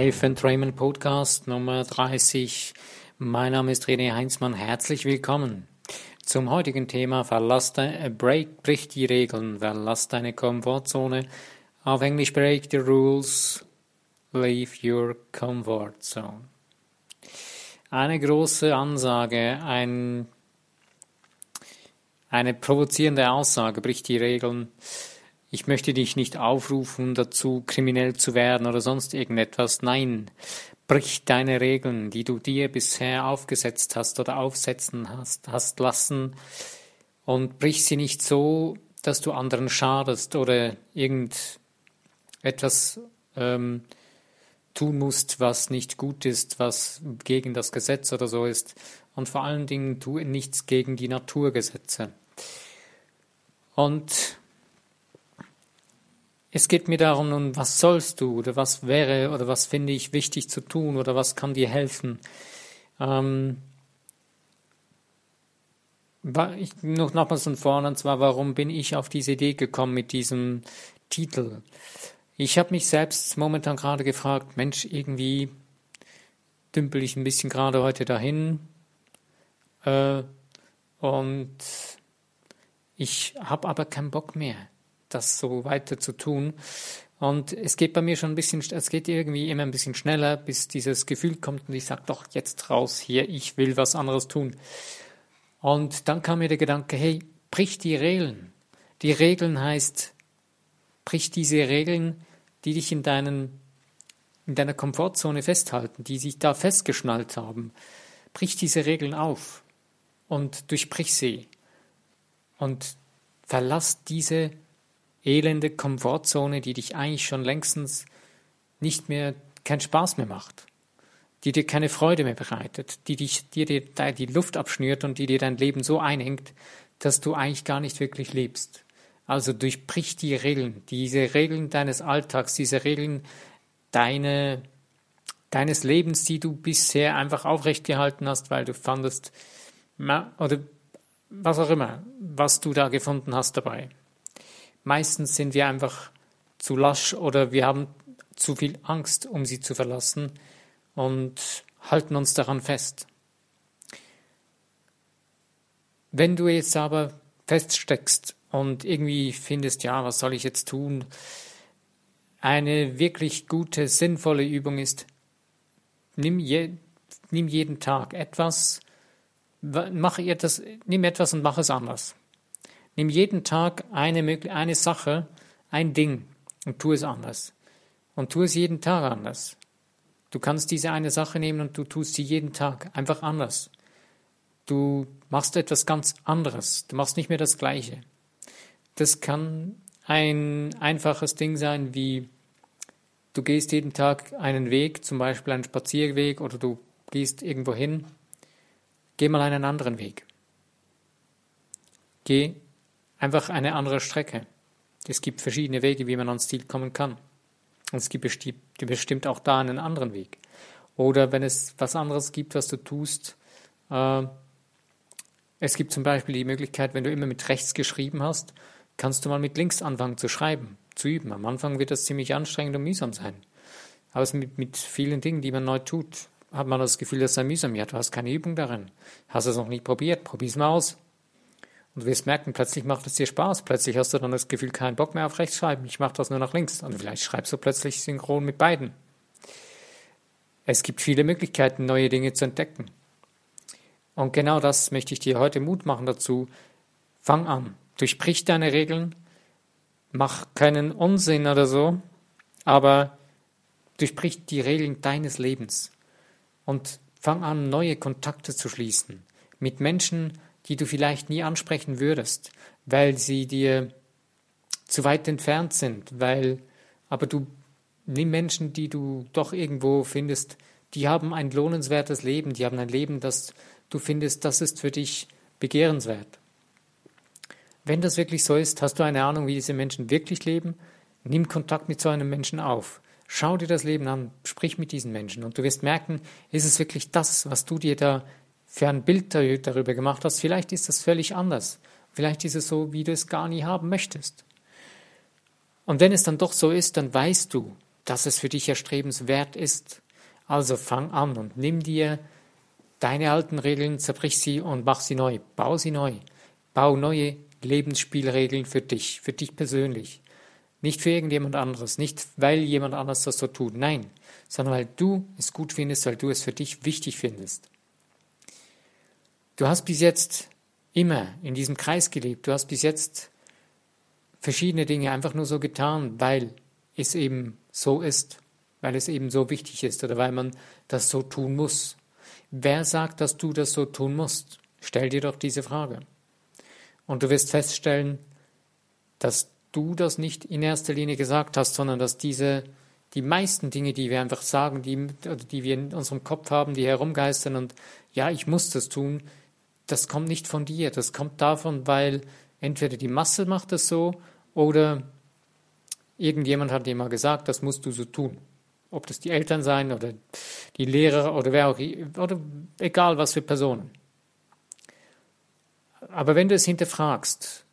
Life and Raymond Podcast Nummer 30. Mein Name ist René Heinzmann. Herzlich willkommen zum heutigen Thema. Verlass deine, break, brich die Regeln, verlass deine Komfortzone. Auf Englisch break the rules, leave your comfort zone. Eine große Ansage, ein, eine provozierende Aussage, brich die Regeln. Ich möchte dich nicht aufrufen, dazu kriminell zu werden oder sonst irgendetwas. Nein, brich deine Regeln, die du dir bisher aufgesetzt hast oder aufsetzen hast, hast lassen und brich sie nicht so, dass du anderen schadest oder irgendetwas ähm, tun musst, was nicht gut ist, was gegen das Gesetz oder so ist. Und vor allen Dingen tu nichts gegen die Naturgesetze. Und es geht mir darum, nun, was sollst du oder was wäre oder was finde ich wichtig zu tun oder was kann dir helfen. Ähm, ich, noch nochmals von vorne, und zwar, warum bin ich auf diese Idee gekommen mit diesem Titel? Ich habe mich selbst momentan gerade gefragt, Mensch, irgendwie dümpel ich ein bisschen gerade heute dahin äh, und ich habe aber keinen Bock mehr das so weiter zu tun. Und es geht bei mir schon ein bisschen, es geht irgendwie immer ein bisschen schneller, bis dieses Gefühl kommt und ich sage, doch, jetzt raus hier, ich will was anderes tun. Und dann kam mir der Gedanke, hey, brich die Regeln. Die Regeln heißt, brich diese Regeln, die dich in, deinen, in deiner Komfortzone festhalten, die sich da festgeschnallt haben. Brich diese Regeln auf und durchbrich sie. Und verlass diese elende Komfortzone, die dich eigentlich schon längstens nicht mehr, keinen Spaß mehr macht, die dir keine Freude mehr bereitet, die dich, die dir die Luft abschnürt und die dir dein Leben so einhängt, dass du eigentlich gar nicht wirklich lebst. Also durchbrich die Regeln, diese Regeln deines Alltags, diese Regeln deine, deines Lebens, die du bisher einfach aufrecht gehalten hast, weil du fandest, oder was auch immer, was du da gefunden hast dabei. Meistens sind wir einfach zu lasch oder wir haben zu viel Angst, um sie zu verlassen und halten uns daran fest. Wenn du jetzt aber feststeckst und irgendwie findest, ja, was soll ich jetzt tun? Eine wirklich gute, sinnvolle Übung ist, nimm, je, nimm jeden Tag etwas, mach etwas, nimm etwas und mach es anders. Nimm jeden Tag eine, eine Sache, ein Ding und tu es anders. Und tu es jeden Tag anders. Du kannst diese eine Sache nehmen und du tust sie jeden Tag einfach anders. Du machst etwas ganz anderes. Du machst nicht mehr das Gleiche. Das kann ein einfaches Ding sein, wie du gehst jeden Tag einen Weg, zum Beispiel einen Spazierweg oder du gehst irgendwo hin. Geh mal einen anderen Weg. Geh einfach eine andere Strecke. Es gibt verschiedene Wege, wie man ans Ziel kommen kann. Und es gibt bestimmt auch da einen anderen Weg. Oder wenn es was anderes gibt, was du tust, äh, es gibt zum Beispiel die Möglichkeit, wenn du immer mit rechts geschrieben hast, kannst du mal mit links anfangen zu schreiben, zu üben. Am Anfang wird das ziemlich anstrengend und mühsam sein. Aber mit, mit vielen Dingen, die man neu tut, hat man das Gefühl, das sei mühsam. Ja, du hast keine Übung darin. Hast es noch nie probiert. Probier's mal aus. Und du wirst merken, plötzlich macht es dir Spaß. Plötzlich hast du dann das Gefühl, keinen Bock mehr auf rechts schreiben. Ich mache das nur nach links. Und vielleicht schreibst du plötzlich synchron mit beiden. Es gibt viele Möglichkeiten, neue Dinge zu entdecken. Und genau das möchte ich dir heute Mut machen dazu. Fang an. Durchbrich deine Regeln. Mach keinen Unsinn oder so. Aber durchbrich die Regeln deines Lebens. Und fang an, neue Kontakte zu schließen. Mit Menschen, die du vielleicht nie ansprechen würdest, weil sie dir zu weit entfernt sind, weil aber du nimm Menschen, die du doch irgendwo findest, die haben ein lohnenswertes Leben, die haben ein Leben, das du findest, das ist für dich begehrenswert. Wenn das wirklich so ist, hast du eine Ahnung, wie diese Menschen wirklich leben, nimm Kontakt mit so einem Menschen auf. Schau dir das Leben an, sprich mit diesen Menschen und du wirst merken, ist es wirklich das, was du dir da für ein Bild darüber gemacht hast, vielleicht ist das völlig anders. Vielleicht ist es so, wie du es gar nie haben möchtest. Und wenn es dann doch so ist, dann weißt du, dass es für dich erstrebenswert ist. Also fang an und nimm dir deine alten Regeln, zerbrich sie und mach sie neu. Bau sie neu. Bau neue Lebensspielregeln für dich, für dich persönlich. Nicht für irgendjemand anderes, nicht weil jemand anderes das so tut, nein, sondern weil du es gut findest, weil du es für dich wichtig findest. Du hast bis jetzt immer in diesem Kreis gelebt, du hast bis jetzt verschiedene Dinge einfach nur so getan, weil es eben so ist, weil es eben so wichtig ist oder weil man das so tun muss. Wer sagt, dass du das so tun musst? Stell dir doch diese Frage. Und du wirst feststellen, dass du das nicht in erster Linie gesagt hast, sondern dass diese, die meisten Dinge, die wir einfach sagen, die, die wir in unserem Kopf haben, die herumgeistern und ja, ich muss das tun, das kommt nicht von dir. Das kommt davon, weil entweder die Masse macht das so oder irgendjemand hat dir mal gesagt, das musst du so tun. Ob das die Eltern sein oder die Lehrer oder wer auch, oder egal was für Personen. Aber wenn du es hinterfragst,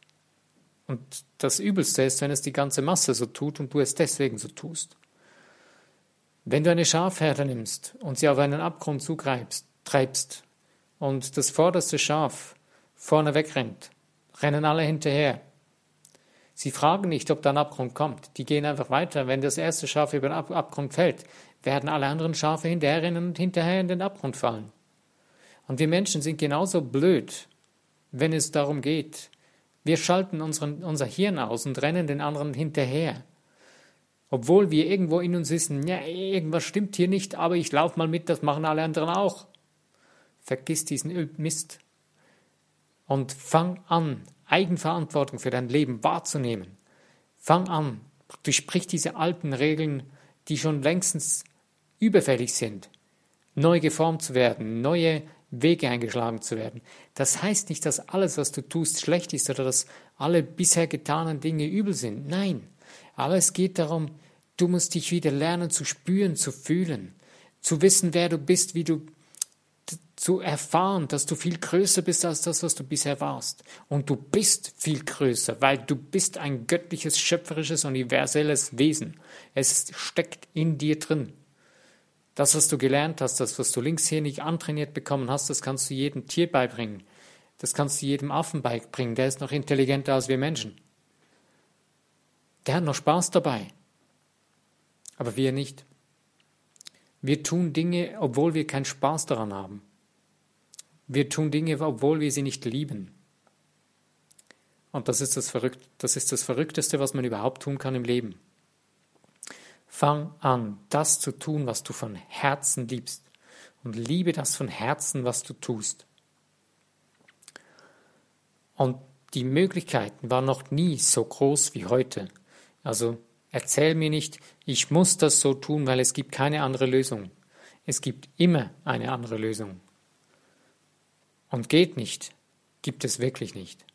und das Übelste ist, wenn es die ganze Masse so tut und du es deswegen so tust. Wenn du eine Schafherde nimmst und sie auf einen Abgrund zugreibst, treibst und das vorderste Schaf vorne wegrennt, rennen alle hinterher. Sie fragen nicht, ob da ein Abgrund kommt. Die gehen einfach weiter. Wenn das erste Schaf über den Abgrund fällt, werden alle anderen Schafe hinterherrennen und hinterher in den Abgrund fallen. Und wir Menschen sind genauso blöd, wenn es darum geht, wir schalten unseren, unser Hirn aus und rennen den anderen hinterher. Obwohl wir irgendwo in uns wissen, ja, irgendwas stimmt hier nicht, aber ich laufe mal mit, das machen alle anderen auch. Vergiss diesen Mist. Und fang an, Eigenverantwortung für dein Leben wahrzunehmen. Fang an, durchsprich diese alten Regeln, die schon längstens überfällig sind, neu geformt zu werden, neue Wege eingeschlagen zu werden. Das heißt nicht, dass alles, was du tust, schlecht ist oder dass alle bisher getanen Dinge übel sind. Nein, aber es geht darum, du musst dich wieder lernen zu spüren, zu fühlen, zu wissen, wer du bist, wie du zu erfahren, dass du viel größer bist als das, was du bisher warst. Und du bist viel größer, weil du bist ein göttliches, schöpferisches, universelles Wesen. Es steckt in dir drin. Das, was du gelernt hast, das, was du links hier nicht antrainiert bekommen hast, das kannst du jedem Tier beibringen. Das kannst du jedem Affen beibringen. Der ist noch intelligenter als wir Menschen. Der hat noch Spaß dabei. Aber wir nicht. Wir tun Dinge, obwohl wir keinen Spaß daran haben. Wir tun Dinge, obwohl wir sie nicht lieben. Und das ist das, Verrückt, das ist das Verrückteste, was man überhaupt tun kann im Leben. Fang an, das zu tun, was du von Herzen liebst. Und liebe das von Herzen, was du tust. Und die Möglichkeiten waren noch nie so groß wie heute. Also erzähl mir nicht, ich muss das so tun, weil es gibt keine andere Lösung. Es gibt immer eine andere Lösung. Und geht nicht, gibt es wirklich nicht.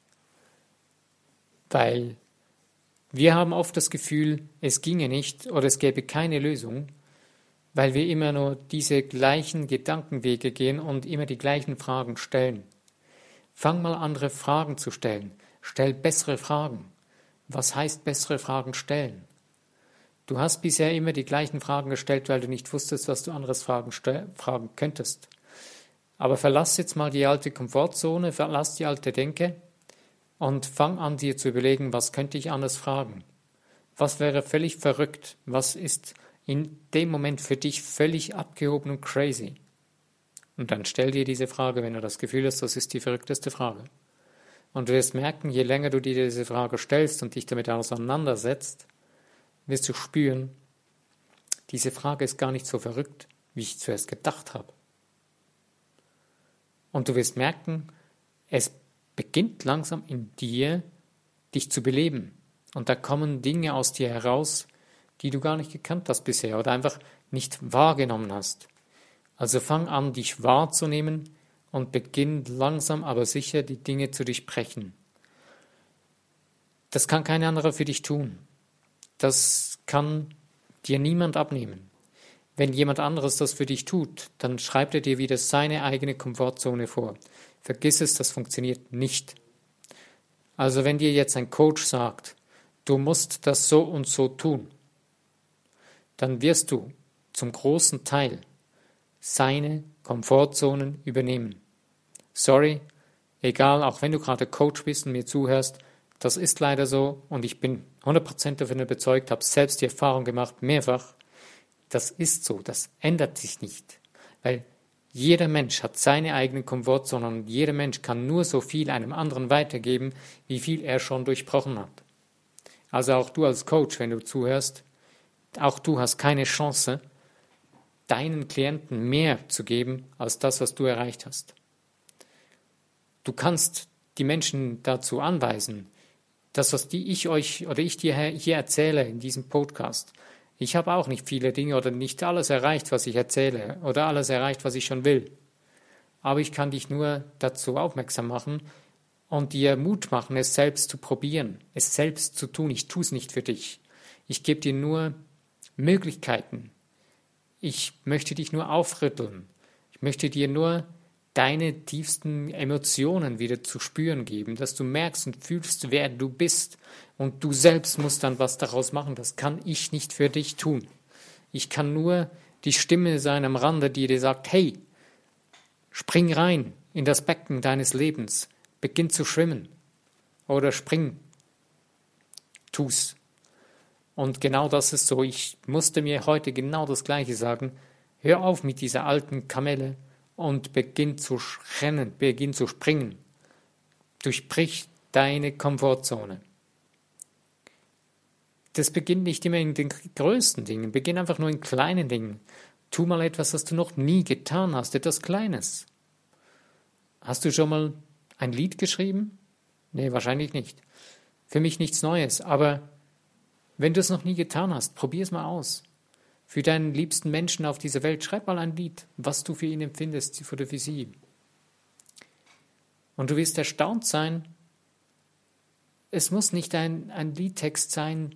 Weil wir haben oft das Gefühl, es ginge nicht oder es gäbe keine Lösung, weil wir immer nur diese gleichen Gedankenwege gehen und immer die gleichen Fragen stellen. Fang mal andere Fragen zu stellen. Stell bessere Fragen. Was heißt bessere Fragen stellen? Du hast bisher immer die gleichen Fragen gestellt, weil du nicht wusstest, was du anderes fragen, fragen könntest. Aber verlass jetzt mal die alte Komfortzone, verlass die alte Denke und fang an, dir zu überlegen, was könnte ich anders fragen? Was wäre völlig verrückt? Was ist in dem Moment für dich völlig abgehoben und crazy? Und dann stell dir diese Frage, wenn du das Gefühl hast, das ist die verrückteste Frage. Und du wirst merken, je länger du dir diese Frage stellst und dich damit auseinandersetzt, wirst du spüren, diese Frage ist gar nicht so verrückt, wie ich zuerst gedacht habe. Und du wirst merken, es beginnt langsam in dir, dich zu beleben. Und da kommen Dinge aus dir heraus, die du gar nicht gekannt hast bisher oder einfach nicht wahrgenommen hast. Also fang an, dich wahrzunehmen und beginn langsam aber sicher die Dinge zu durchbrechen. Das kann kein anderer für dich tun. Das kann dir niemand abnehmen. Wenn jemand anderes das für dich tut, dann schreibt er dir wieder seine eigene Komfortzone vor. Vergiss es, das funktioniert nicht. Also wenn dir jetzt ein Coach sagt, du musst das so und so tun, dann wirst du zum großen Teil seine Komfortzonen übernehmen. Sorry, egal, auch wenn du gerade Coach bist und mir zuhörst, das ist leider so und ich bin 100% davon überzeugt, habe selbst die Erfahrung gemacht, mehrfach, das ist so, das ändert sich nicht, weil jeder Mensch hat seine eigenen Komfortzonen und jeder Mensch kann nur so viel einem anderen weitergeben, wie viel er schon durchbrochen hat. Also auch du als Coach, wenn du zuhörst, auch du hast keine Chance, deinen Klienten mehr zu geben als das, was du erreicht hast. Du kannst die Menschen dazu anweisen, das, was die ich euch oder ich dir hier erzähle in diesem Podcast. Ich habe auch nicht viele Dinge oder nicht alles erreicht, was ich erzähle oder alles erreicht, was ich schon will. Aber ich kann dich nur dazu aufmerksam machen und dir Mut machen, es selbst zu probieren, es selbst zu tun. Ich tue es nicht für dich. Ich gebe dir nur Möglichkeiten. Ich möchte dich nur aufrütteln. Ich möchte dir nur deine tiefsten Emotionen wieder zu spüren geben, dass du merkst und fühlst, wer du bist. Und du selbst musst dann was daraus machen. Das kann ich nicht für dich tun. Ich kann nur die Stimme sein am Rande, die dir sagt, hey, spring rein in das Becken deines Lebens, beginn zu schwimmen oder spring, tu's. Und genau das ist so. Ich musste mir heute genau das Gleiche sagen. Hör auf mit dieser alten Kamelle und beginn zu rennen, beginn zu springen. Durchbrich deine Komfortzone. Das beginnt nicht immer in den größten Dingen, beginn einfach nur in kleinen Dingen. Tu mal etwas, das du noch nie getan hast, etwas Kleines. Hast du schon mal ein Lied geschrieben? Nee, wahrscheinlich nicht. Für mich nichts Neues, aber wenn du es noch nie getan hast, probier es mal aus. Für deinen liebsten Menschen auf dieser Welt, schreib mal ein Lied, was du für ihn empfindest oder für sie. Und du wirst erstaunt sein, es muss nicht ein, ein Liedtext sein,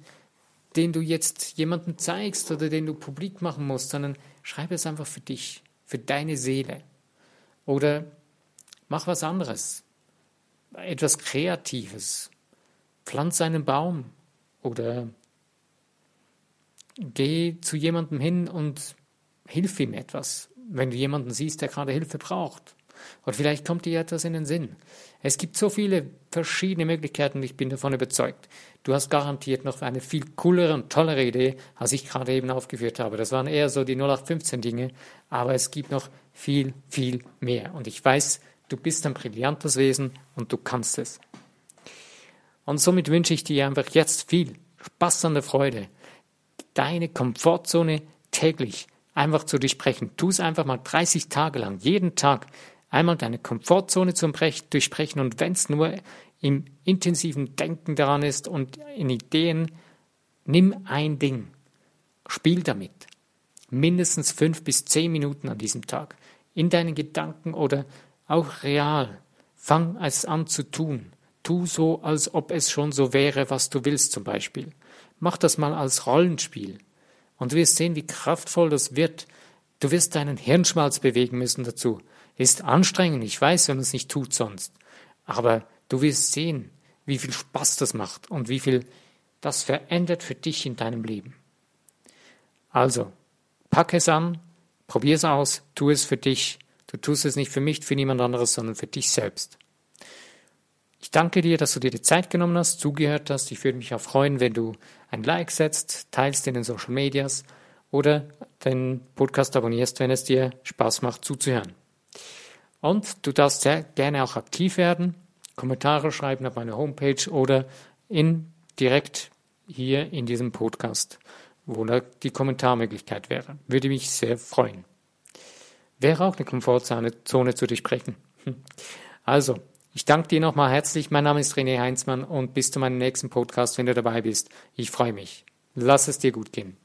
den du jetzt jemandem zeigst oder den du publik machen musst, sondern schreib es einfach für dich, für deine Seele. Oder mach was anderes, etwas Kreatives. Pflanz einen Baum oder geh zu jemandem hin und hilf ihm etwas, wenn du jemanden siehst, der gerade Hilfe braucht. Oder vielleicht kommt dir etwas in den Sinn. Es gibt so viele verschiedene Möglichkeiten, ich bin davon überzeugt. Du hast garantiert noch eine viel coolere und tollere Idee, als ich gerade eben aufgeführt habe. Das waren eher so die 0815 Dinge, aber es gibt noch viel, viel mehr. Und ich weiß, du bist ein brillantes Wesen und du kannst es. Und somit wünsche ich dir einfach jetzt viel Spaß an der Freude deine Komfortzone täglich einfach zu durchbrechen. Tu es einfach mal 30 Tage lang, jeden Tag einmal deine Komfortzone zu durchbrechen und wenn es nur im intensiven Denken daran ist und in Ideen, nimm ein Ding, spiel damit. Mindestens fünf bis zehn Minuten an diesem Tag. In deinen Gedanken oder auch real. Fang es an zu tun. Tu so, als ob es schon so wäre, was du willst zum Beispiel. Mach das mal als Rollenspiel. Und du wirst sehen, wie kraftvoll das wird. Du wirst deinen Hirnschmalz bewegen müssen dazu. Ist anstrengend, ich weiß, wenn man es nicht tut sonst. Aber du wirst sehen, wie viel Spaß das macht und wie viel das verändert für dich in deinem Leben. Also, pack es an, probier es aus, tu es für dich. Du tust es nicht für mich, für niemand anderes, sondern für dich selbst. Ich danke dir, dass du dir die Zeit genommen hast, zugehört hast. Ich würde mich auch freuen, wenn du ein Like setzt, teilst in den Social Medias oder den Podcast abonnierst, wenn es dir Spaß macht zuzuhören. Und du darfst sehr gerne auch aktiv werden, Kommentare schreiben auf meiner Homepage oder in, direkt hier in diesem Podcast, wo da die Kommentarmöglichkeit wäre. Würde mich sehr freuen. Wäre auch eine Komfortzone zu durchbrechen. Also, ich danke dir nochmal herzlich. Mein Name ist René Heinzmann und bis zu meinem nächsten Podcast, wenn du dabei bist. Ich freue mich. Lass es dir gut gehen.